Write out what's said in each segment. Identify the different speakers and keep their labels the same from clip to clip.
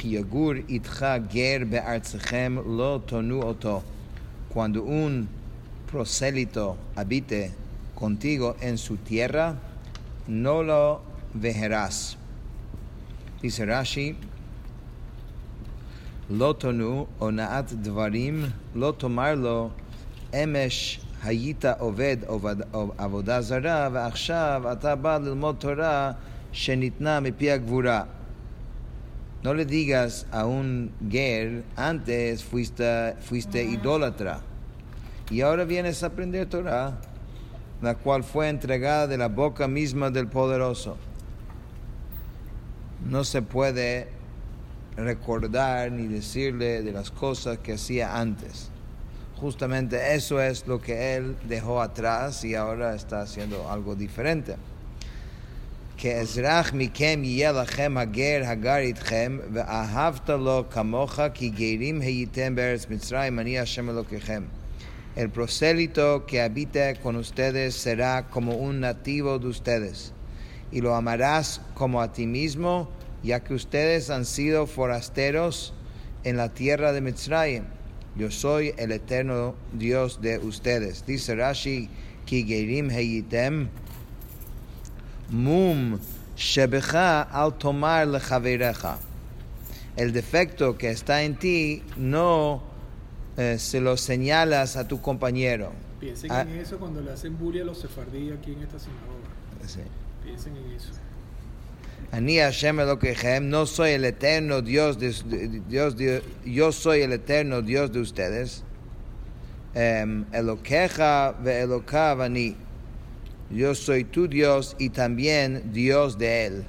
Speaker 1: כי יגור איתך גר בארצכם לא תונו אותו. כואנדו און פרוסליטו אביטה קונטיגו אין su tierra, no lo vejerás. Dice לא תונו הונאת דברים, לא תאמר לו, אמש היית עובד עבודה זרה, ועכשיו אתה בא ללמוד תורה שניתנה מפי הגבורה. No le digas a un ger, antes fuiste, fuiste idólatra y ahora vienes a aprender Torah, la cual fue entregada de la boca misma del poderoso. No se puede recordar ni decirle de las cosas que hacía antes. Justamente eso es lo que él dejó atrás y ahora está haciendo algo diferente. כאזרח מכם יהיה לכם הגר הגר איתכם, ואהבת לו כמוך, כי גרים הייתם בארץ מצרים, אני השם אלוקיכם. El prosélito que habita con ustedes será como un nativo de ustedes, y lo amarás como a ti mismo, ya que ustedes han sido forasteros en la tierra de Mitzrayim. Yo soy el eterno Dios de ustedes. Dice Rashi, Ki gerim heyitem, mum shebecha al tomar lechaverecha. El defecto que está en ti no eh, se lo señalas a tu compañero.
Speaker 2: Piensen
Speaker 1: Ah.
Speaker 2: en eso cuando le hacen bullying a los sefardíes aquí en esta sinagoga.
Speaker 1: Sí.
Speaker 2: Piensen en eso.
Speaker 1: Ani Hashem no soy el eterno Dios de, Dios de- yo soy el eterno Dios de ustedes. Em, Eloqueja ve Elokav ani. Yo soy tu Dios y también Dios de él.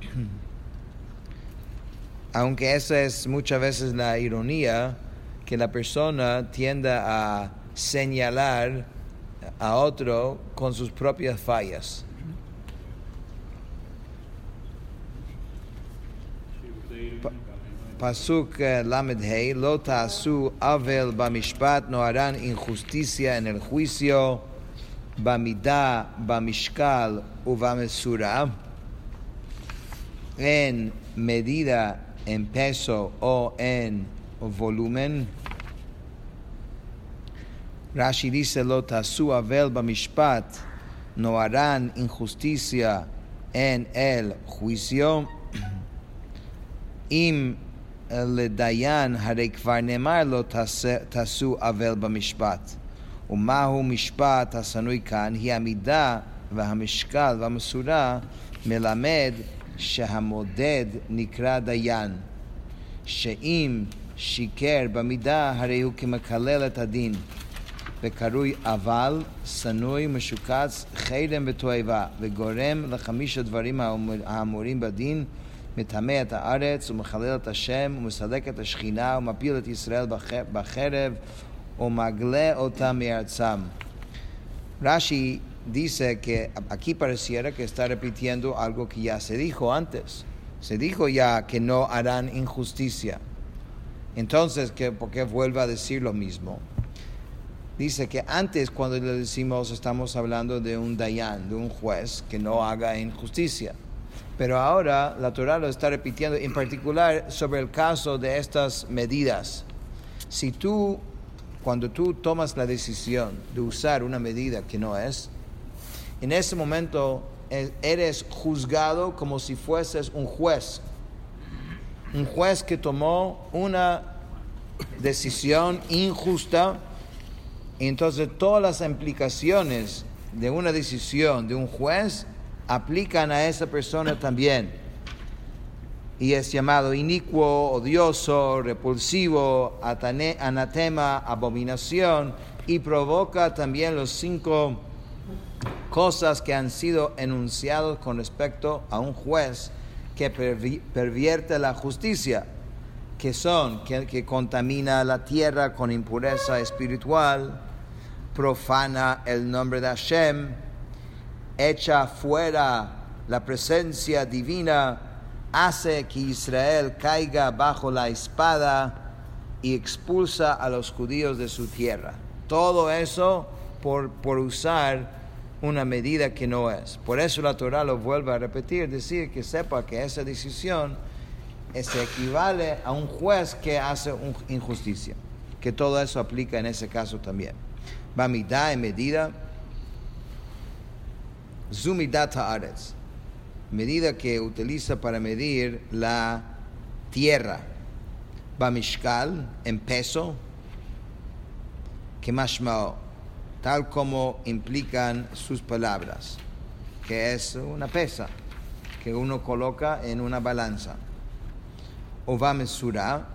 Speaker 1: Aunque esa es muchas veces la ironía, que la persona tienda a señalar a otro con sus propias fallas. Pasuk eh, Lamed Hei, lo avel bamishpat, no harán injusticia en el juicio, Bamidá, Bamishkal o Bamesura, en medida, en peso o en volumen. Rashi dice, lo tasu avel bamishpat, no harán injusticia en el juicio. Im eh, ledayan hare kvar nemar lo tasu avel bamishpat. ומהו משפט השנוי כאן? היא המידה והמשקל והמסורה מלמד שהמודד נקרא דיין. שאם שיקר במידה הרי הוא כמקלל את הדין. וקרוי אבל, שנוי, משוקץ, חרם ותועבה, וגורם לחמיש הדברים האמור- האמורים בדין, מטמא את הארץ, ומחלל את השם, ומסלק את השכינה, ומפיל את ישראל בח- בחרב, o magle otam Rashi dice que aquí pareciera que está repitiendo algo que ya se dijo antes. Se dijo ya que no harán injusticia. Entonces, ¿qué, ¿por qué vuelve a decir lo mismo? Dice que antes cuando le decimos estamos hablando de un dayan, de un juez que no haga injusticia. Pero ahora la Torah lo está repitiendo en particular sobre el caso de estas medidas. Si tú cuando tú tomas la decisión de usar una medida que no es, en ese momento eh, eres juzgado como si fueses un juez. Un juez que tomó una decisión injusta y entonces todas las implicaciones de una decisión de un juez aplican a esa persona también. Y es llamado inicuo, odioso, repulsivo, anatema, abominación, y provoca también los cinco cosas que han sido enunciados con respecto a un juez que pervi- pervierte la justicia, que son que, que contamina la tierra con impureza espiritual, profana el nombre de Hashem, echa fuera la presencia divina, hace que Israel caiga bajo la espada y expulsa a los judíos de su tierra. Todo eso por, por usar una medida que no es. Por eso la Torah lo vuelve a repetir, decir que sepa que esa decisión se equivale a un juez que hace un- injusticia. Que todo eso aplica en ese caso también. Bamidá en medida. Zumidat haaretz. Medida que utiliza para medir la tierra. Bamishkal en peso. Que. Tal como implican sus palabras. Que es una pesa que uno coloca en una balanza. O va mesura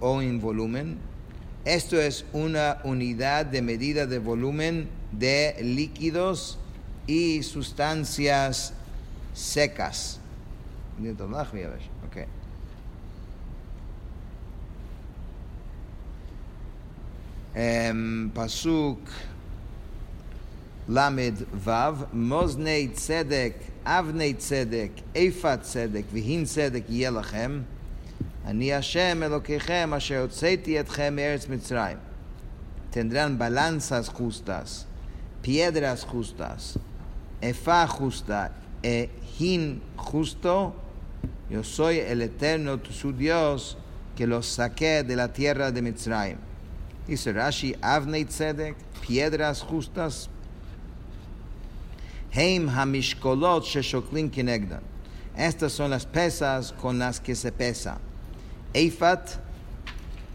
Speaker 1: o en volumen. Esto es una unidad de medida de volumen de líquidos y sustancias secas. Okay. Em, pasuk למד ו', מאזני צדק, אבני צדק, איפה צדק והין צדק יהיה לכם, אני השם אלוקיכם אשר הוצאתי אתכם מארץ מצרים. Tendrán balanzas justas, piedras justas, efa justa, e hin justo. Yo soy el eterno su Dios que los saqué de la tierra de Mitzrayim. Dice Rashi, Avnei Tzedek, piedras justas, Heim hamishkolot sheshoklim kinegdan. Estas son las pesas con las que se pesa. Eifat,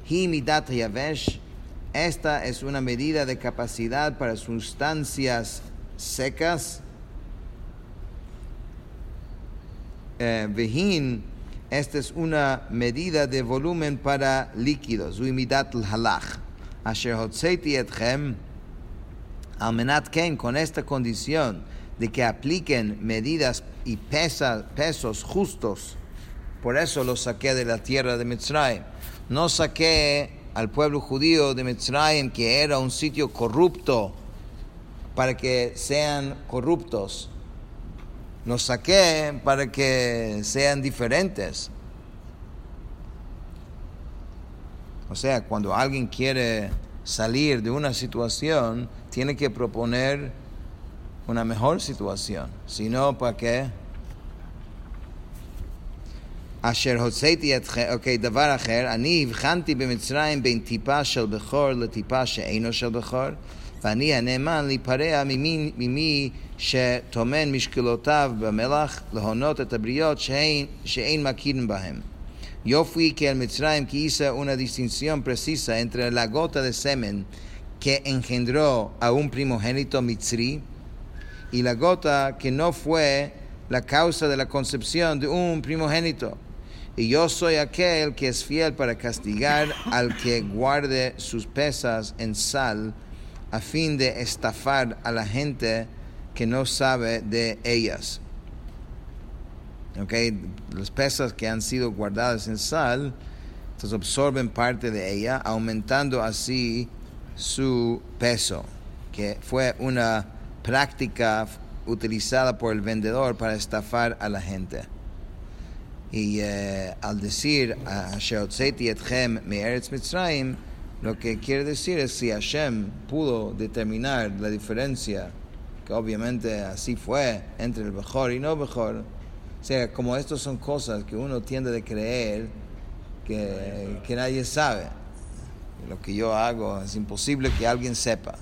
Speaker 1: hi midat yavesh. Esta es una medida de capacidad para sustancias secas. Eh, Vehin, esta es una medida de volumen para líquidos. Uimidat halach. Asher hotzeiti etchem. Almenat Ken, con esta condición de que apliquen medidas y pesa- pesos justos, por eso los saqué de la tierra de Mitzrayim. No saqué al pueblo judío de Mitzrayim, que era un sitio corrupto, para que sean corruptos. Los saqué para que sean diferentes. O sea, cuando alguien quiere salir de una situación, tiene que proponer una mejor situación. Si no, ¿para qué? אשר הוצאתי אתכם, אוקיי, דבר אחר, אני הבחנתי במצרים בין טיפה של בכור לטיפה שאינו של בכור, ואני הנאמן להיפרע ממי, ממי שטומן משקלותיו במלח, להונות את הבריות שאין, שאין מכירים בהם. Yo fui que el Mitzrayim que hizo una distinción precisa entre la gota de semen que engendró a un primogénito mitzri y la gota que no fue la causa de la concepción de un primogénito. Y yo soy aquel que es fiel para castigar al que guarde sus pesas en sal a fin de estafar a la gente que no sabe de ellas. Okay, las pesas que han sido guardadas en sal, entonces absorben parte de ella, aumentando así su peso, que fue una práctica utilizada por el vendedor para estafar a la gente. Y eh, al decir "Asher hotzeti etchem me'eretz Mitzrayim, lo que quiere decir es si Hashem pudo determinar la diferencia, que obviamente así fue, entre el Bejor y no Bejor, o sea, como estas son cosas que uno tiende a creer que, que nadie sabe. Lo que yo hago es imposible que alguien sepa.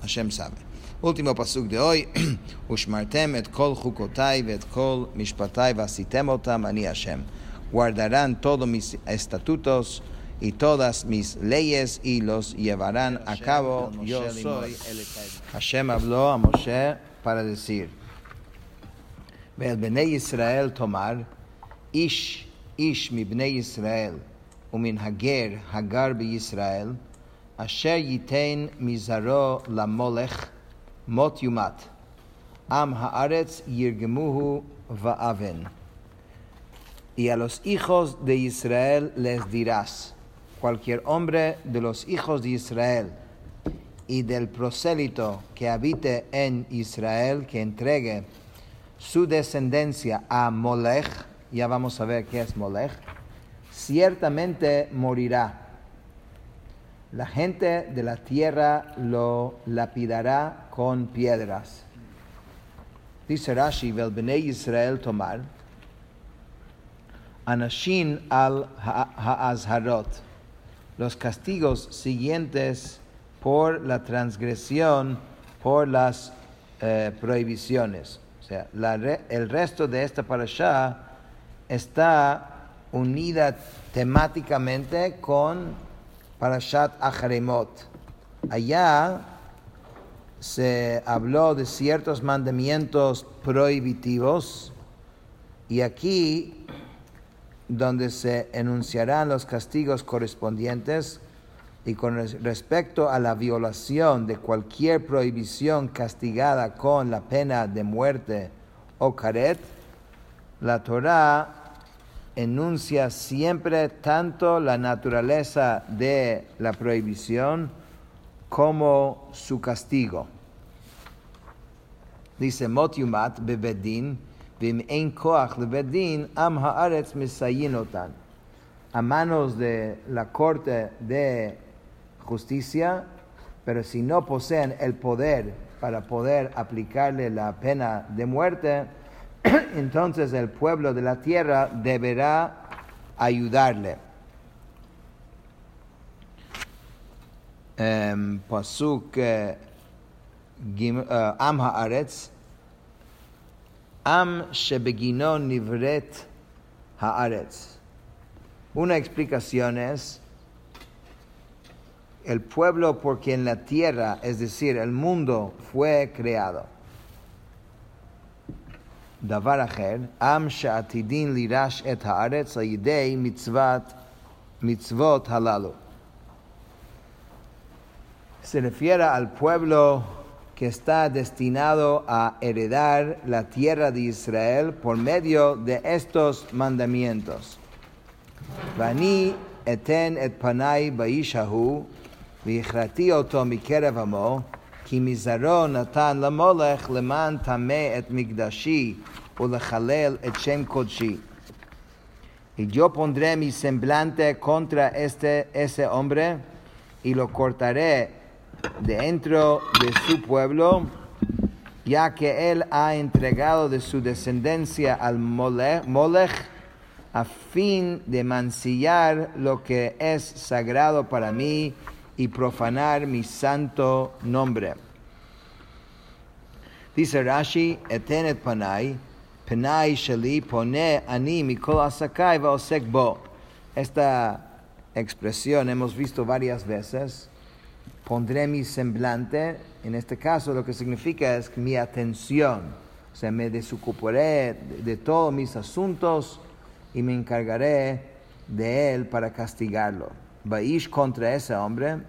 Speaker 1: Hashem sabe. Último pasuk de hoy. Ushmartem et kol chukotai et kol mishpatai vasitem ani Hashem. Guardarán todos mis estatutos y todas mis leyes y los llevarán a cabo. Yo soy el Hashem habló a Moshe para decir, Ve'el bnei Israel tomar, ish, ish mi bnei Israel, umin hager, hagar bi Israel, asher yitein mizaro lamolech, mot yumat, am haaretz yirgemuhu va'aven. y a los hijos de Israel les dirás, cualquier hombre de los hijos de Israel y del prosélito que habite en Israel, que entregue su descendencia a Molech, ya vamos a ver qué es Molech, ciertamente morirá. La gente de la tierra lo lapidará con piedras. Dice Rashi, vel Israel tomar, Anashin al ha- Haazharot, los castigos siguientes por la transgresión, por las eh, prohibiciones. O sea, la el resto de esta parasha está unida temáticamente con Parashat Acharemot. Allá se habló de ciertos mandamientos prohibitivos y aquí donde se enunciarán los castigos correspondientes y con res- respecto a la violación de cualquier prohibición castigada con la pena de muerte o caret, la Torah enuncia siempre tanto la naturaleza de la prohibición como su castigo. Dice Motiumat bebedin, lebedin, am haaretz. A manos de la corte de justicia, pero si no poseen el poder para poder aplicarle la pena de muerte, entonces el pueblo de la tierra deberá ayudarle. Em, Pasuk eh, eh, Am Haaretz Am Shebegino Nivret Haaretz. Una explicación es el pueblo por quien la tierra, es decir, el mundo, fue creado. דבר אחר, עם שעתידין לירש את הארץ על ידי מצוות, מצוות הללו. Se refiere al pueblo que está destinado a heredar la tierra de Israel por medio de estos mandamientos. ואני אתן את פניי באיש ההוא, והכרעתי אותו מקרב עמו, כי מזרעו נתן למולך למען טמא את מקדשי ולחלל את שם קודשי. Y yo pondré mi semblante contra este, ese hombre y lo cortaré dentro de su pueblo, ya que él ha entregado de su descendencia al Molech, a fin de mancillar lo que es sagrado para mí y profanar mi santo nombre. Dice Rashi, eten et panai, panai sheli pone ani mikol bo. Esta expresión hemos visto varias veces Pondré mi semblante, en este caso lo que significa es mi atención. O sea, me desocuparé de, de todos mis asuntos y me encargaré de él para castigarlo. Baish contra ese hombre,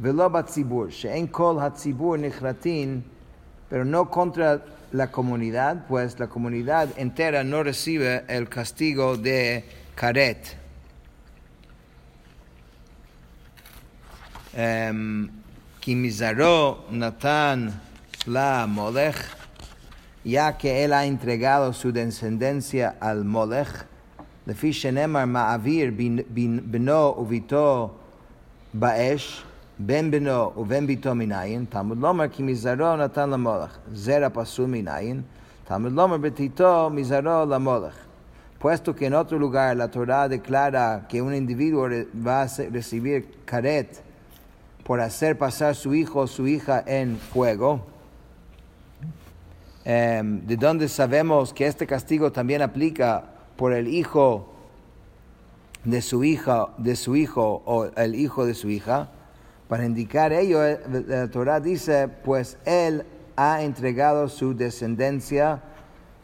Speaker 1: ולא בציבור, שאין כל הציבור נחרטין, pero no contra la comunidad, pues la comunidad entera no recibe el castigo de caret. כי מזרעו נתן למולך, ya que él ha entregado su descendencia al Molech, לפי שנאמר מעביר בן- בן- בנו וביתו באש, בן בנו ובן ביתו מניין, תלמוד לומר כי מזרעו נתן למולך, זרע פסול מניין, תלמוד לומר בתיתו מזרעו למולך. Puesto que en otro lugar la Torah declara que un individuo re- va a se- recibir caret por hacer pasar su hijo o su hija en fuego, em, de donde sabemos que este castigo también aplica por el hijo de su hija, de su hijo o el hijo de su hija. Para indicar ello, eh, la Torah dice, pues él ha entregado su descendencia,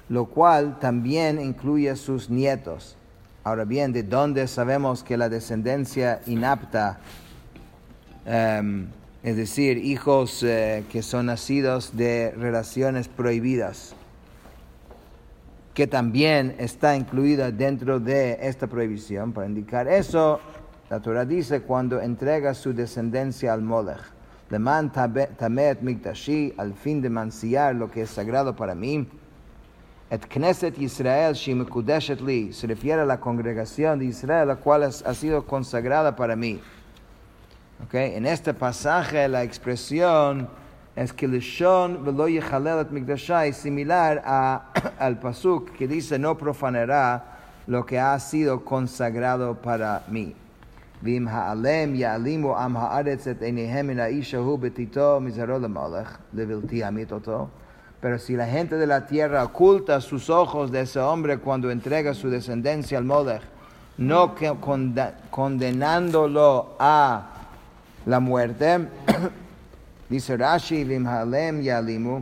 Speaker 1: lo cual también incluye sus nietos. Ahora bien, ¿de dónde sabemos que la descendencia inapta, em, es decir, hijos eh, que son nacidos de relaciones prohibidas, que también está incluida dentro de esta prohibición. Para indicar eso, la Torah dice cuando entrega su descendencia al Molech, Leman tamet mikdashi, al fin de mancillar lo que es sagrado para mí. Et Knesset Israel shi mekudeshet li, se refiere a la congregación de Israel, la cual ha sido consagrada para mí. Ok, En este pasaje la expresión es que Lishon velo yechalel et mikdashai similar a, al pasuk que dice no profanará lo que ha sido consagrado para mí. Vim ha'alem ya'alimu am ha'aretz et enehem min ha'isha hu betito mizaro lemalech levilti amitoto. Pero si la gente de la tierra oculta sus ojos de ese hombre cuando entrega su descendencia al Molech, no condenándolo a la muerte, dice Rashi, vim ha'alem ya'alimu,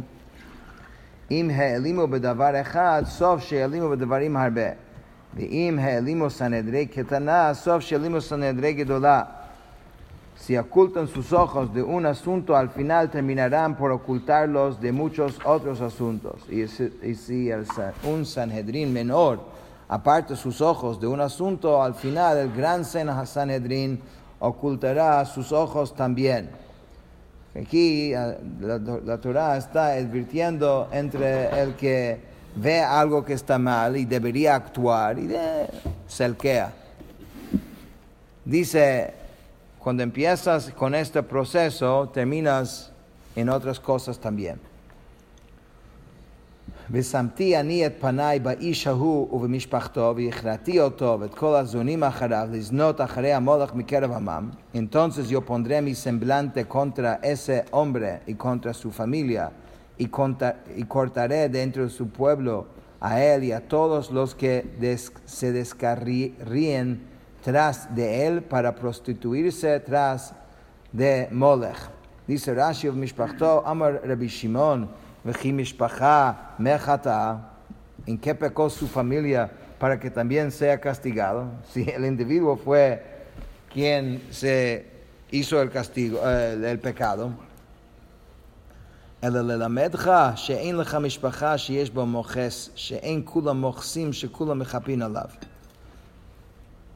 Speaker 1: אם העלימו בדבר אחד, סוף שהעלימו בדברים הרבה. ואם העלימו סנהדרי קטנה, סוף שהעלימו סנהדרי גדולה. Si ocultan sus ojos de un asunto, al final terminarán por ocultarlos de muchos otros asuntos. Y si, y si el sa- un Sanhedrin menor aparta sus ojos de un asunto, al final el gran Sen- Sanhedrin ocultará sus ojos también. Aquí eh, la, la Torah está advirtiendo entre el que ve algo que está mal y debería actuar y de, se elquea. Dice, cuando empiezas con este proceso, terminas en otras cosas también. ושמתי אני את פניי באיש ההוא ובמשפחתו, והכרעתי אותו ואת כל הזונים אחריו לזנות אחרי המולך מקרב עמם. Entonces yo pondré mi semblante contra ese hombre y contra su familia, y, conta- y cortaré dentro de su pueblo a él y a todos los que des- se descarríen tras de él para prostituirse tras de Molech. Dice Rashi Mishpachto, Amar Rabbi Shimon, Veji Mishpacha Mechata, ¿en qué pecó su familia para que también sea castigado? Si el individuo fue quien se hizo el castigo, eh, el pecado. אלא ללמדך שאין לך משפחה שיש בה מוכס, שאין כולם מוכסים שכולם מחפין עליו.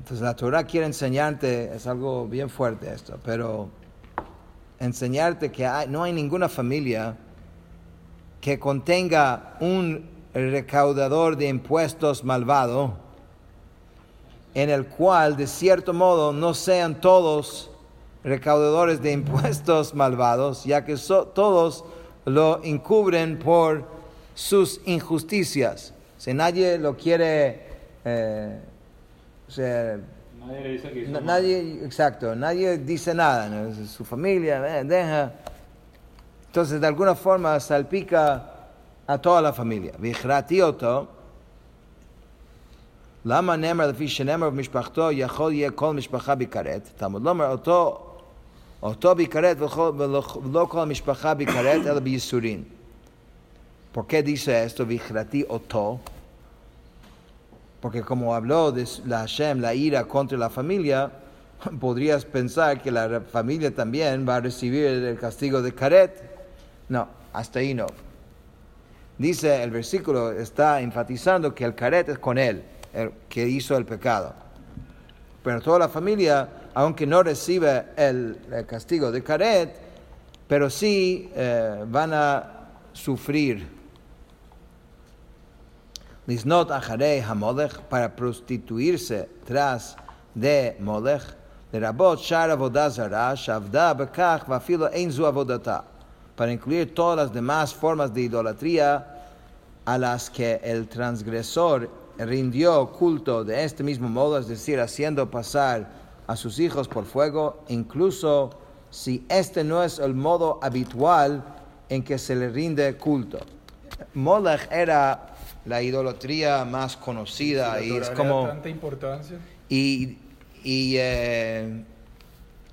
Speaker 1: Entonces la Torah quiere enseñarte, es algo bien fuerte esto, pero enseñarte que hay- no hay ninguna familia que contenga un recaudador de impuestos malvado, en el cual de cierto modo no sean todos recaudadores de impuestos malvados, ya que so- todos lo encubren por sus injusticias. Si nadie lo quiere, eh, o sea,
Speaker 3: Nadie le dice que
Speaker 1: nadie, exacto, nadie dice nada, ¿no? Su familia, eh, deja. Entonces, de alguna forma, salpica a toda la familia. והכרעתי אותו, למה נאמר לפי שנאמר במשפחתו יכול יהיה כל משפחה בכרת? תלמוד לומר אותו, אותו בכרת ולכל- ולא ולא כל המשפחה בכרת אלא בייסורין. ¿Por qué dice esto? והכרעתי אותו. Porque como habló de la Hashem, la ira contra la familia, podrías pensar que la familia también va a recibir el castigo de Karet. No, hasta ahí no. Dice el versículo, está enfatizando que el Karet es con él, el que hizo el pecado. Pero toda la familia, aunque no recibe el, el castigo de Karet, pero sí eh, van a sufrir Lisnot acharei hamolech para prostituirse tras de molech, לרבות שאר עבודה זרה שעבדה בכך ואפילו אין זו עבודתה, para incluir todas las demás formas de idolatría a las que el transgresor rindió culto de este mismo modo, es decir, haciendo pasar a sus hijos por fuego, incluso si este no es el modo habitual en que se le rinde culto. Molech era la idolatría más conocida y es como
Speaker 2: tanta importancia.
Speaker 1: y, y, eh,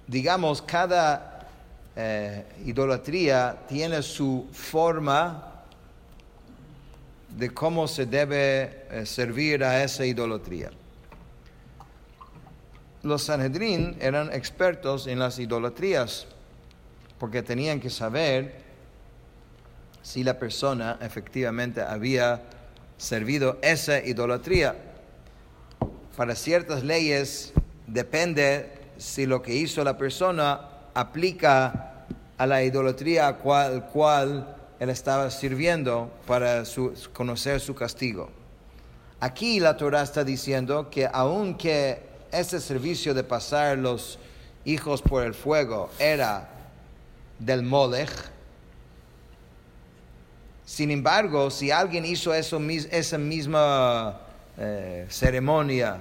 Speaker 1: digamos cada eh, idolatría tiene su forma de cómo se debe eh, servir a esa idolatría. Los Sanhedrin eran expertos en las idolatrías porque tenían que saber si la persona efectivamente había servido esa idolatría. Para ciertas leyes depende si lo que hizo la persona aplica a la idolatría a cual, cual él estaba sirviendo para conocer su castigo. Aquí la Torah está diciendo que aunque ese servicio de pasar los hijos por el fuego era del Molech, Sin embargo, si alguien hizo esa misma eh, ceremonia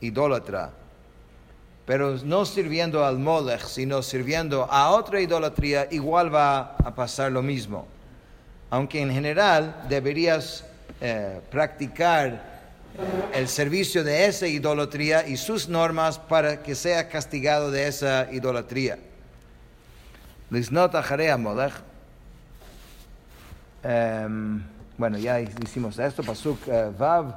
Speaker 1: idólatra, pero no sirviendo al Molech, sino sirviendo a otra idolatría, igual va a pasar lo mismo. Aunque en general deberías eh, practicar el servicio de esa idolatría y sus normas para que sea castigado de esa idolatría. Um, bueno, ya hicimos esto. Pasuk eh, Vav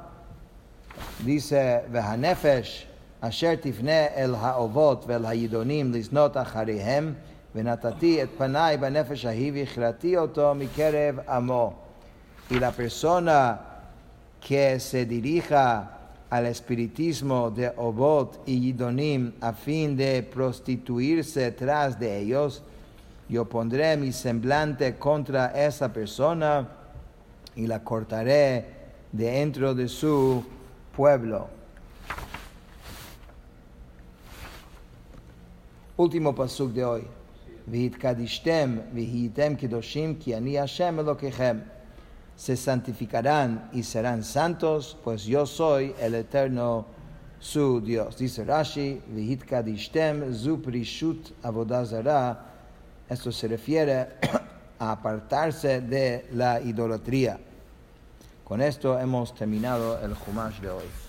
Speaker 1: dice: Vehanefesh. אשר תפנה אל האובות ואל הידונים לזנות אחריהם, ונתתי את פניי בנפש ההיא והכרעתי אותו מקרב עמו. Y la persona que se dirija al espiritismo de Obot y Yidonim a fin de prostituirse tras de ellos, yo pondré mi semblante contra esa persona y la cortaré dentro de su pueblo. Último pasuk de hoy. Se santificarán y serán santos, pues yo soy el eterno su Dios. Dice Rashi, Vihit kadishtem zu prishut avodazara. Esto se refiere a apartarse de la idolatría. Con esto hemos terminado el Humash de hoy.